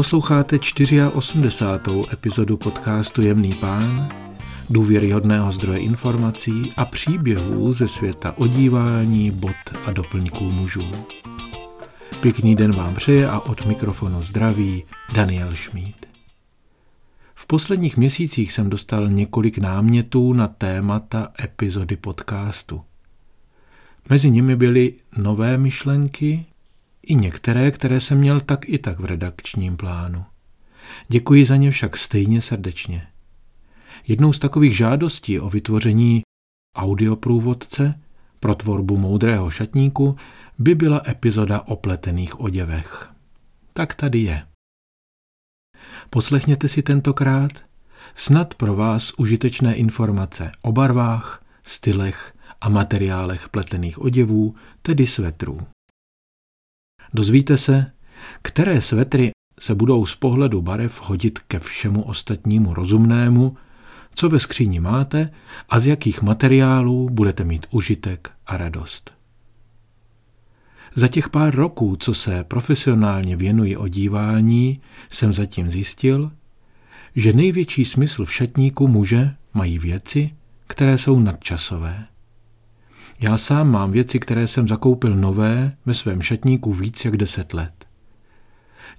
Posloucháte 84. epizodu podcastu Jemný pán, důvěryhodného zdroje informací a příběhů ze světa odívání, bod a doplňků mužů. Pěkný den vám přeje a od mikrofonu zdraví Daniel Šmíd. V posledních měsících jsem dostal několik námětů na témata epizody podcastu. Mezi nimi byly nové myšlenky i některé, které jsem měl tak i tak v redakčním plánu. Děkuji za ně však stejně srdečně. Jednou z takových žádostí o vytvoření audioprůvodce pro tvorbu moudrého šatníku by byla epizoda o pletených oděvech. Tak tady je. Poslechněte si tentokrát snad pro vás užitečné informace o barvách, stylech a materiálech pletených oděvů, tedy svetrů. Dozvíte se, které svetry se budou z pohledu barev hodit ke všemu ostatnímu rozumnému, co ve skříni máte a z jakých materiálů budete mít užitek a radost. Za těch pár roků, co se profesionálně věnuji odívání, jsem zatím zjistil, že největší smysl v šatníku muže mají věci, které jsou nadčasové. Já sám mám věci, které jsem zakoupil nové ve svém šatníku víc jak deset let.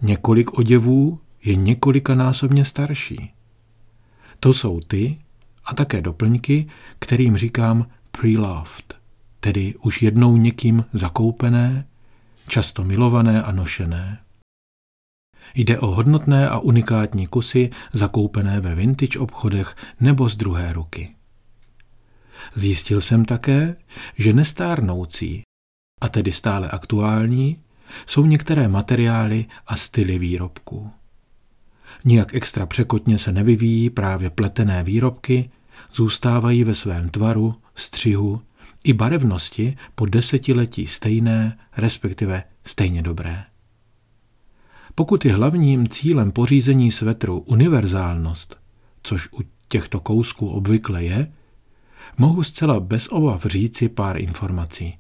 Několik oděvů je několikanásobně starší. To jsou ty a také doplňky, kterým říkám pre-loved, tedy už jednou někým zakoupené, často milované a nošené. Jde o hodnotné a unikátní kusy zakoupené ve vintage obchodech nebo z druhé ruky. Zjistil jsem také, že nestárnoucí, a tedy stále aktuální, jsou některé materiály a styly výrobků. Nijak extra překotně se nevyvíjí právě pletené výrobky, zůstávají ve svém tvaru, střihu i barevnosti po desetiletí stejné, respektive stejně dobré. Pokud je hlavním cílem pořízení svetru univerzálnost, což u těchto kousků obvykle je, mohu zcela bez obav říci pár informací.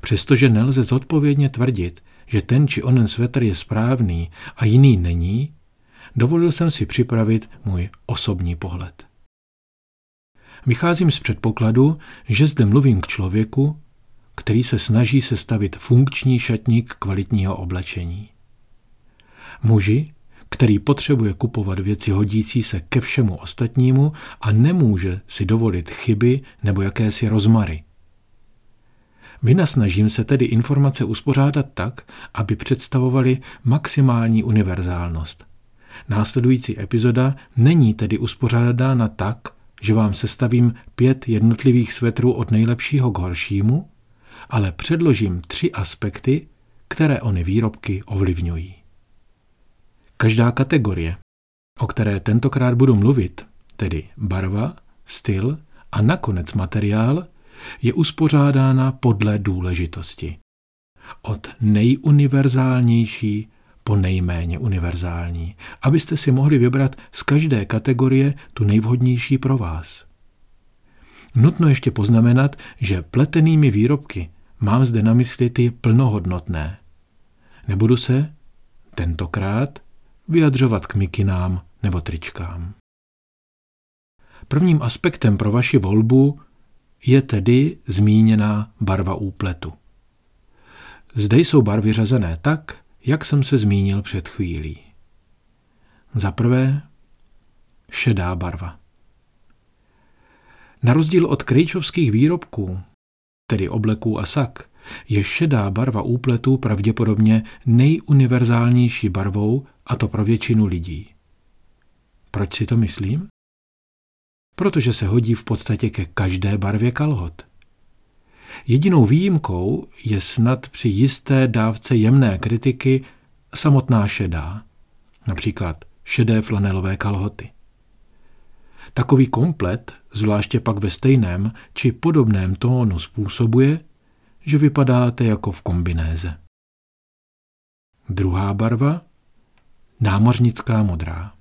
Přestože nelze zodpovědně tvrdit, že ten či onen svetr je správný a jiný není, dovolil jsem si připravit můj osobní pohled. Vycházím z předpokladu, že zde mluvím k člověku, který se snaží sestavit funkční šatník kvalitního oblečení. Muži, který potřebuje kupovat věci hodící se ke všemu ostatnímu a nemůže si dovolit chyby nebo jakési rozmary. Vynasnažím se tedy informace uspořádat tak, aby představovaly maximální univerzálnost. Následující epizoda není tedy uspořádána tak, že vám sestavím pět jednotlivých svetrů od nejlepšího k horšímu, ale předložím tři aspekty, které ony výrobky ovlivňují. Každá kategorie, o které tentokrát budu mluvit, tedy barva, styl a nakonec materiál, je uspořádána podle důležitosti. Od nejuniverzálnější po nejméně univerzální, abyste si mohli vybrat z každé kategorie tu nejvhodnější pro vás. Nutno ještě poznamenat, že pletenými výrobky mám zde na mysli ty plnohodnotné. Nebudu se tentokrát vyjadřovat k mikinám nebo tričkám. Prvním aspektem pro vaši volbu je tedy zmíněná barva úpletu. Zde jsou barvy řazené tak, jak jsem se zmínil před chvílí. Za prvé, šedá barva. Na rozdíl od krejčovských výrobků, tedy obleků a sak, je šedá barva úpletu pravděpodobně nejuniverzálnější barvou a to pro většinu lidí. Proč si to myslím? Protože se hodí v podstatě ke každé barvě kalhot. Jedinou výjimkou je snad při jisté dávce jemné kritiky samotná šedá, například šedé flanelové kalhoty. Takový komplet, zvláště pak ve stejném či podobném tónu, způsobuje, že vypadáte jako v kombinéze. Druhá barva námořnická modrá.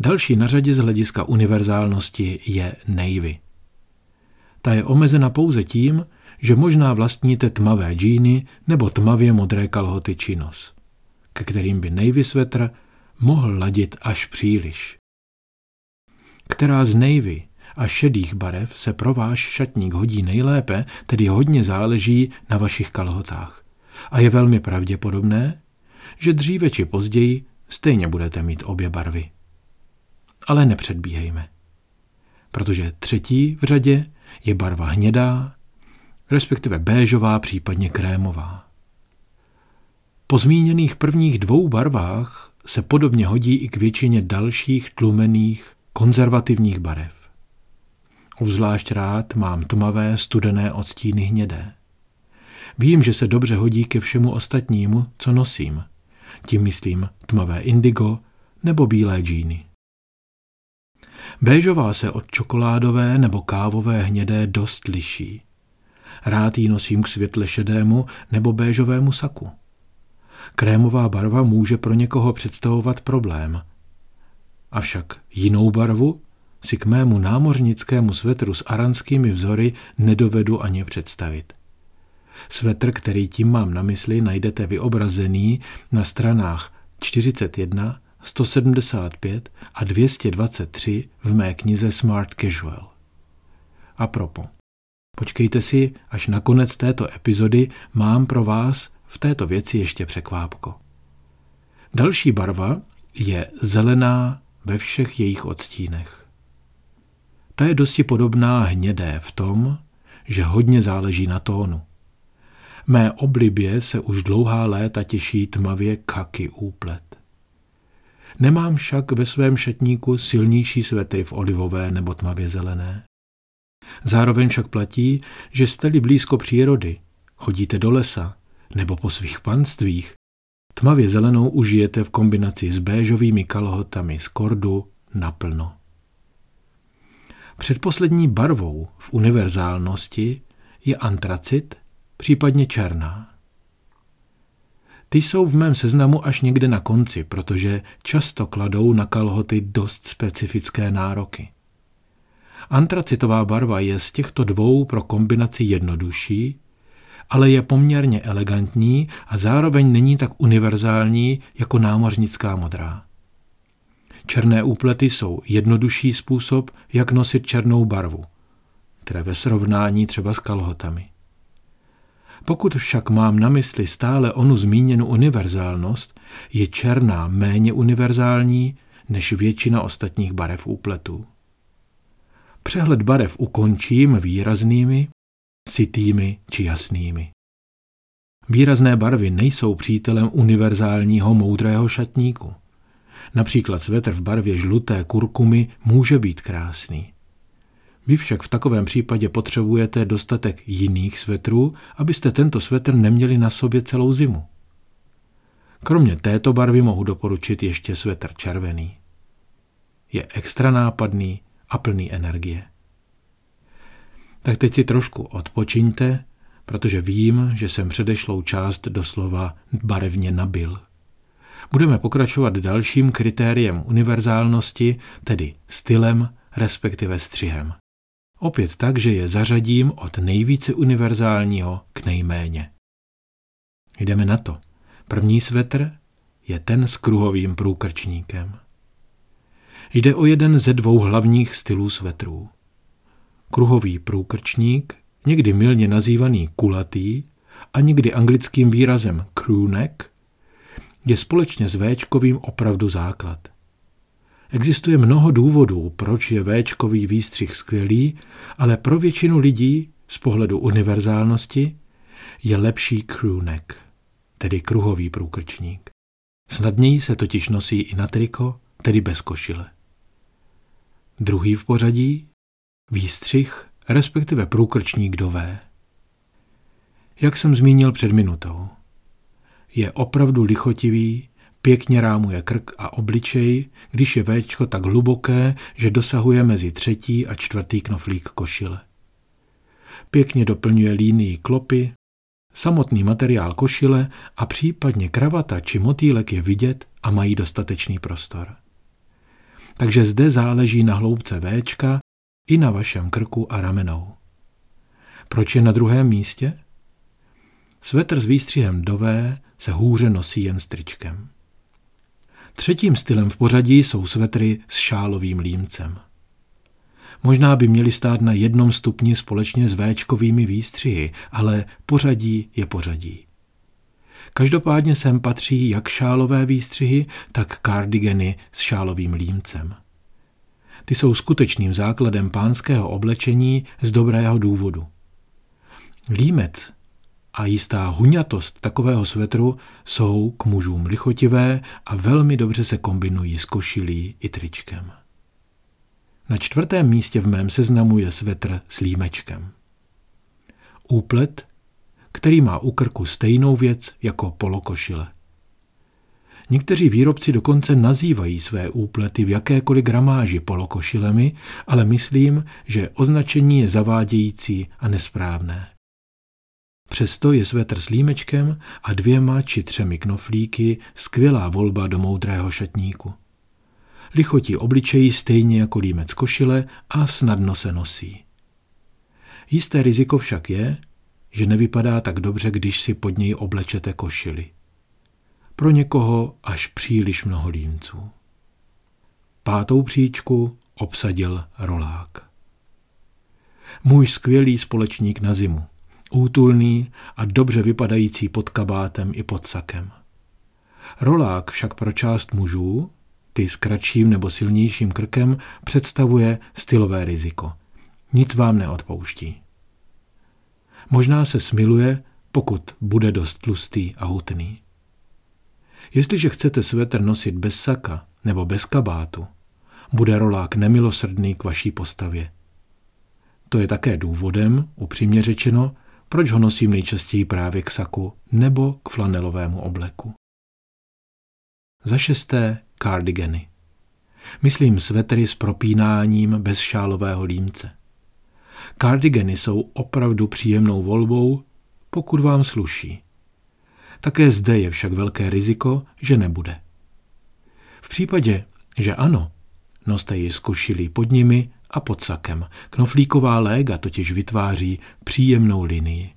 Další na řadě z hlediska univerzálnosti je navy. Ta je omezena pouze tím, že možná vlastníte tmavé džíny nebo tmavě modré kalhoty či nos. ke kterým by Navy svetr mohl ladit až příliš. Která z Navy a šedých barev se pro váš šatník hodí nejlépe, tedy hodně záleží na vašich kalhotách. A je velmi pravděpodobné, že dříve či později stejně budete mít obě barvy. Ale nepředbíhejme, protože třetí v řadě je barva hnědá, respektive béžová, případně krémová. Po zmíněných prvních dvou barvách se podobně hodí i k většině dalších tlumených konzervativních barev. Obzvlášť rád mám tmavé studené odstíny hnědé. Vím, že se dobře hodí ke všemu ostatnímu, co nosím. Tím myslím tmavé indigo nebo bílé džíny. Béžová se od čokoládové nebo kávové hnědé dost liší. Rád ji nosím k světle šedému nebo béžovému saku. Krémová barva může pro někoho představovat problém. Avšak jinou barvu si k mému námořnickému svetru s aranskými vzory nedovedu ani představit. Svetr, který tím mám na mysli, najdete vyobrazený na stranách 41, 175 a 223 v mé knize Smart Casual. A propo. Počkejte si, až na konec této epizody mám pro vás v této věci ještě překvápko. Další barva je zelená ve všech jejich odstínech. Ta je dosti podobná hnědé v tom, že hodně záleží na tónu. Mé oblibě se už dlouhá léta těší tmavě kaky úplet. Nemám však ve svém šatníku silnější svetry v olivové nebo tmavě zelené. Zároveň však platí, že jste-li blízko přírody, chodíte do lesa nebo po svých panstvích, tmavě zelenou užijete v kombinaci s béžovými kalhotami z kordu naplno. Předposlední barvou v univerzálnosti je antracit, případně černá. Ty jsou v mém seznamu až někde na konci, protože často kladou na kalhoty dost specifické nároky. Antracitová barva je z těchto dvou pro kombinaci jednodušší, ale je poměrně elegantní a zároveň není tak univerzální jako námořnická modrá. Černé úplety jsou jednodušší způsob, jak nosit černou barvu, které ve srovnání třeba s kalhotami. Pokud však mám na mysli stále onu zmíněnou univerzálnost, je černá méně univerzální než většina ostatních barev úpletů. Přehled barev ukončím výraznými, citými či jasnými. Výrazné barvy nejsou přítelem univerzálního moudrého šatníku. Například svetr v barvě žluté kurkumy může být krásný. Vy však v takovém případě potřebujete dostatek jiných svetrů, abyste tento svetr neměli na sobě celou zimu. Kromě této barvy mohu doporučit ještě svetr červený. Je extra nápadný a plný energie. Tak teď si trošku odpočiňte, protože vím, že jsem předešlou část doslova barevně nabil. Budeme pokračovat dalším kritériem univerzálnosti, tedy stylem, respektive střihem. Opět tak, že je zařadím od nejvíce univerzálního k nejméně. Jdeme na to. První svetr je ten s kruhovým průkrčníkem. Jde o jeden ze dvou hlavních stylů svetrů. Kruhový průkrčník, někdy milně nazývaný kulatý a někdy anglickým výrazem crewneck, je společně s Véčkovým opravdu základ. Existuje mnoho důvodů, proč je Véčkový výstřih skvělý, ale pro většinu lidí z pohledu univerzálnosti je lepší crewneck, tedy kruhový průkrčník. Snadněji se totiž nosí i na triko, tedy bez košile. Druhý v pořadí výstřih, respektive průkrčník do V. Jak jsem zmínil před minutou, je opravdu lichotivý, pěkně rámuje krk a obličej, když je Véčko tak hluboké, že dosahuje mezi třetí a čtvrtý knoflík košile. Pěkně doplňuje línii klopy, samotný materiál košile a případně kravata či motýlek je vidět a mají dostatečný prostor. Takže zde záleží na hloubce Véčka i na vašem krku a ramenou. Proč je na druhém místě? Svetr s výstřihem do V se hůře nosí jen stričkem. Třetím stylem v pořadí jsou svetry s šálovým límcem. Možná by měly stát na jednom stupni společně s véčkovými výstřihy, ale pořadí je pořadí. Každopádně sem patří jak šálové výstřihy, tak kardigeny s šálovým límcem. Ty jsou skutečným základem pánského oblečení z dobrého důvodu. Límec a jistá huňatost takového svetru jsou k mužům lichotivé a velmi dobře se kombinují s košilí i tričkem. Na čtvrtém místě v mém seznamu je svetr s límečkem. Úplet, který má u krku stejnou věc jako polokošile. Někteří výrobci dokonce nazývají své úplety v jakékoliv gramáži polokošilemi, ale myslím, že označení je zavádějící a nesprávné. Přesto je svetr s límečkem a dvěma či třemi knoflíky skvělá volba do moudrého šatníku. Lichotí obličejí stejně jako límec košile a snadno se nosí. Jisté riziko však je, že nevypadá tak dobře, když si pod něj oblečete košili. Pro někoho až příliš mnoho límců. Pátou příčku obsadil rolák. Můj skvělý společník na zimu útulný a dobře vypadající pod kabátem i pod sakem. Rolák však pro část mužů, ty s kratším nebo silnějším krkem, představuje stylové riziko. Nic vám neodpouští. Možná se smiluje, pokud bude dost tlustý a hutný. Jestliže chcete svetr nosit bez saka nebo bez kabátu, bude rolák nemilosrdný k vaší postavě. To je také důvodem, upřímně řečeno, proč ho nosím nejčastěji právě k saku nebo k flanelovému obleku. Za šesté kardigeny. Myslím svetry s propínáním bez šálového límce. Kardigeny jsou opravdu příjemnou volbou, pokud vám sluší. Také zde je však velké riziko, že nebude. V případě, že ano, noste ji s košilí pod nimi a pod sakem. Knoflíková léga totiž vytváří příjemnou linii.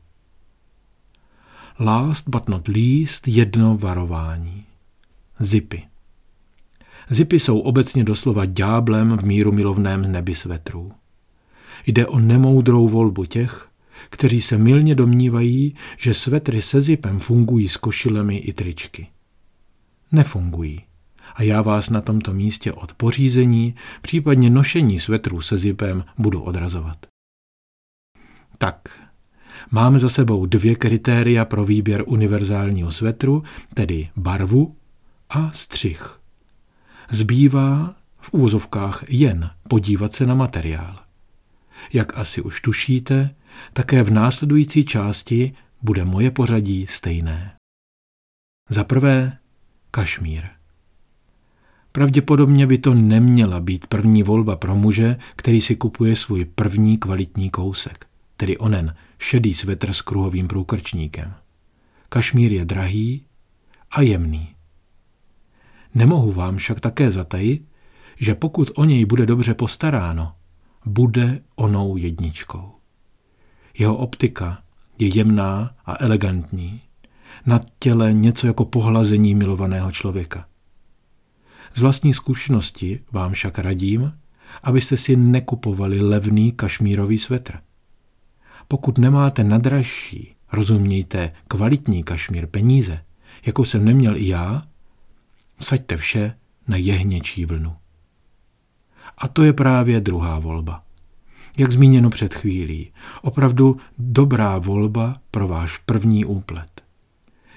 Last but not least jedno varování. Zipy. Zipy jsou obecně doslova dňáblem v míru milovném nebi svetrů. Jde o nemoudrou volbu těch, kteří se milně domnívají, že svetry se zipem fungují s košilemi i tričky. Nefungují a já vás na tomto místě od pořízení, případně nošení svetrů se zipem budu odrazovat. Tak, máme za sebou dvě kritéria pro výběr univerzálního svetru, tedy barvu a střih. Zbývá v úvozovkách jen podívat se na materiál. Jak asi už tušíte, také v následující části bude moje pořadí stejné. Za prvé kašmír. Pravděpodobně by to neměla být první volba pro muže, který si kupuje svůj první kvalitní kousek, tedy onen šedý svetr s kruhovým průkrčníkem. Kašmír je drahý a jemný. Nemohu vám však také zatajit, že pokud o něj bude dobře postaráno, bude onou jedničkou. Jeho optika je jemná a elegantní, na těle něco jako pohlazení milovaného člověka. Z vlastní zkušenosti vám však radím, abyste si nekupovali levný kašmírový svetr. Pokud nemáte na dražší, rozumějte, kvalitní kašmír peníze, jako jsem neměl i já, vsaďte vše na jehněčí vlnu. A to je právě druhá volba. Jak zmíněno před chvílí, opravdu dobrá volba pro váš první úplet.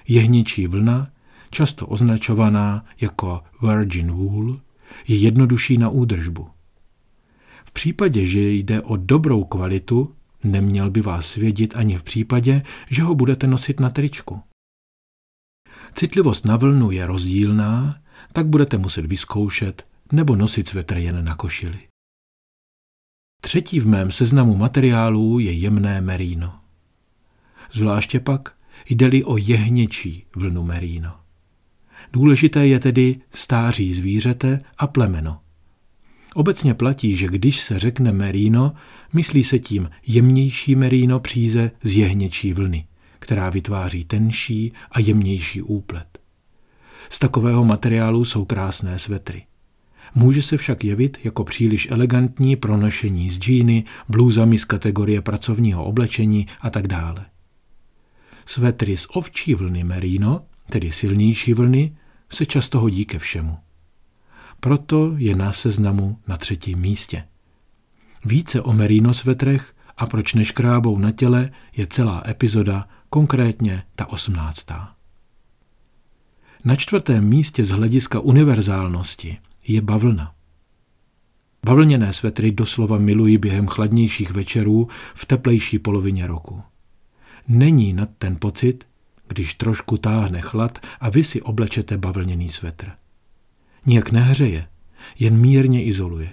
Jehněčí vlna často označovaná jako virgin wool, je jednodušší na údržbu. V případě, že jde o dobrou kvalitu, neměl by vás svědit ani v případě, že ho budete nosit na tričku. Citlivost na vlnu je rozdílná, tak budete muset vyzkoušet nebo nosit svetr jen na košili. Třetí v mém seznamu materiálů je jemné merino. Zvláště pak jde-li o jehněčí vlnu merino. Důležité je tedy stáří zvířete a plemeno. Obecně platí, že když se řekne merino, myslí se tím jemnější merino příze z jehněčí vlny, která vytváří tenší a jemnější úplet. Z takového materiálu jsou krásné svetry. Může se však jevit jako příliš elegantní pro nošení z džíny, blůzami z kategorie pracovního oblečení a tak dále. Svetry z ovčí vlny merino, tedy silnější vlny, se často hodí ke všemu. Proto je na seznamu na třetím místě. Více o merino svetrech a proč neškrábou na těle je celá epizoda, konkrétně ta osmnáctá. Na čtvrtém místě z hlediska univerzálnosti je bavlna. Bavlněné svetry doslova miluji během chladnějších večerů v teplejší polovině roku. Není nad ten pocit, když trošku táhne chlad a vy si oblečete bavlněný svetr. Nijak nehřeje, jen mírně izoluje.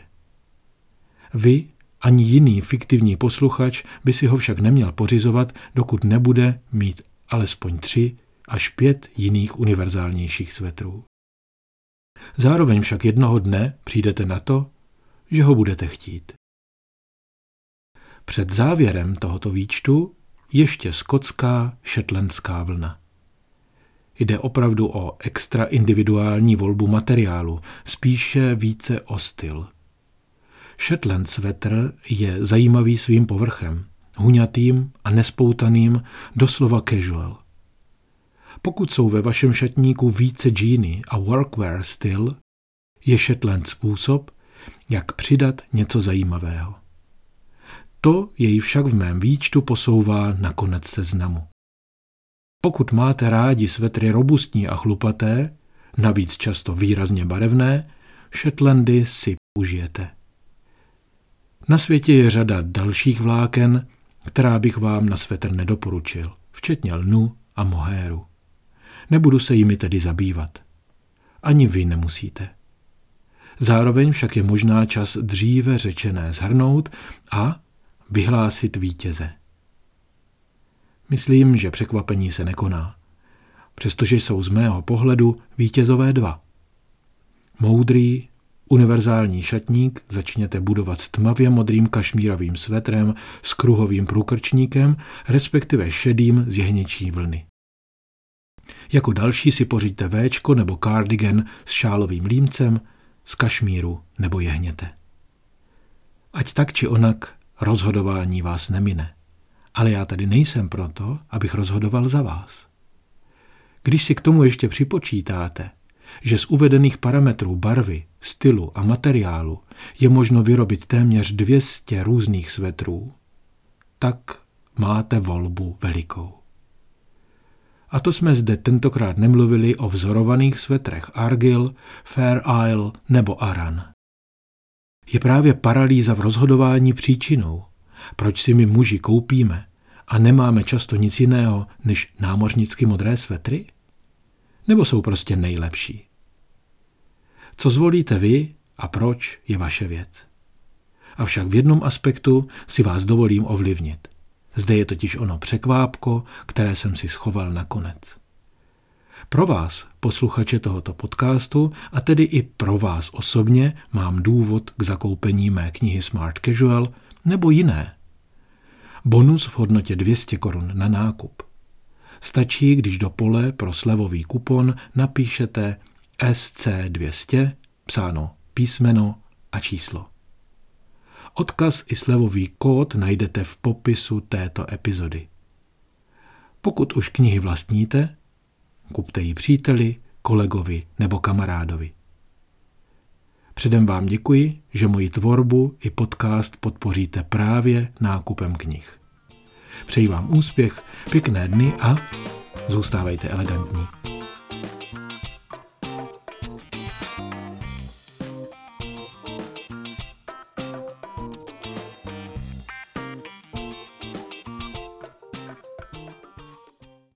Vy ani jiný fiktivní posluchač by si ho však neměl pořizovat, dokud nebude mít alespoň tři až pět jiných univerzálnějších svetrů. Zároveň však jednoho dne přijdete na to, že ho budete chtít. Před závěrem tohoto výčtu ještě skotská šetlendská vlna. Jde opravdu o extra individuální volbu materiálu, spíše více o styl. Shetland svetr je zajímavý svým povrchem, huňatým a nespoutaným, doslova casual. Pokud jsou ve vašem šatníku více džíny a workwear styl, je Shetland způsob, jak přidat něco zajímavého. To jej však v mém výčtu posouvá na konec seznamu. Pokud máte rádi svetry robustní a chlupaté, navíc často výrazně barevné, Shetlandy si užijete. Na světě je řada dalších vláken, která bych vám na svetr nedoporučil, včetně lnu a mohéru. Nebudu se jimi tedy zabývat. Ani vy nemusíte. Zároveň však je možná čas dříve řečené zhrnout a vyhlásit vítěze. Myslím, že překvapení se nekoná, přestože jsou z mého pohledu vítězové dva. Moudrý, univerzální šatník začněte budovat s tmavě modrým kašmírovým svetrem s kruhovým průkrčníkem, respektive šedým z jehněčí vlny. Jako další si pořiďte véčko nebo cardigan s šálovým límcem, z kašmíru nebo jehněte. Ať tak či onak rozhodování vás nemine. Ale já tady nejsem proto, abych rozhodoval za vás. Když si k tomu ještě připočítáte, že z uvedených parametrů barvy, stylu a materiálu je možno vyrobit téměř 200 různých svetrů, tak máte volbu velikou. A to jsme zde tentokrát nemluvili o vzorovaných svetrech Argil, Fair Isle nebo Aran. Je právě paralýza v rozhodování příčinou, proč si my muži koupíme a nemáme často nic jiného než námořnicky modré svetry? Nebo jsou prostě nejlepší? Co zvolíte vy a proč je vaše věc. Avšak v jednom aspektu si vás dovolím ovlivnit. Zde je totiž ono překvápko, které jsem si schoval nakonec. Pro vás, posluchače tohoto podcastu, a tedy i pro vás osobně, mám důvod k zakoupení mé knihy Smart Casual nebo jiné. Bonus v hodnotě 200 korun na nákup. Stačí, když do pole pro slevový kupon napíšete SC200, psáno písmeno a číslo. Odkaz i slevový kód najdete v popisu této epizody. Pokud už knihy vlastníte, kupte ji příteli, kolegovi nebo kamarádovi. Předem vám děkuji, že moji tvorbu i podcast podpoříte právě nákupem knih. Přeji vám úspěch, pěkné dny a zůstávejte elegantní.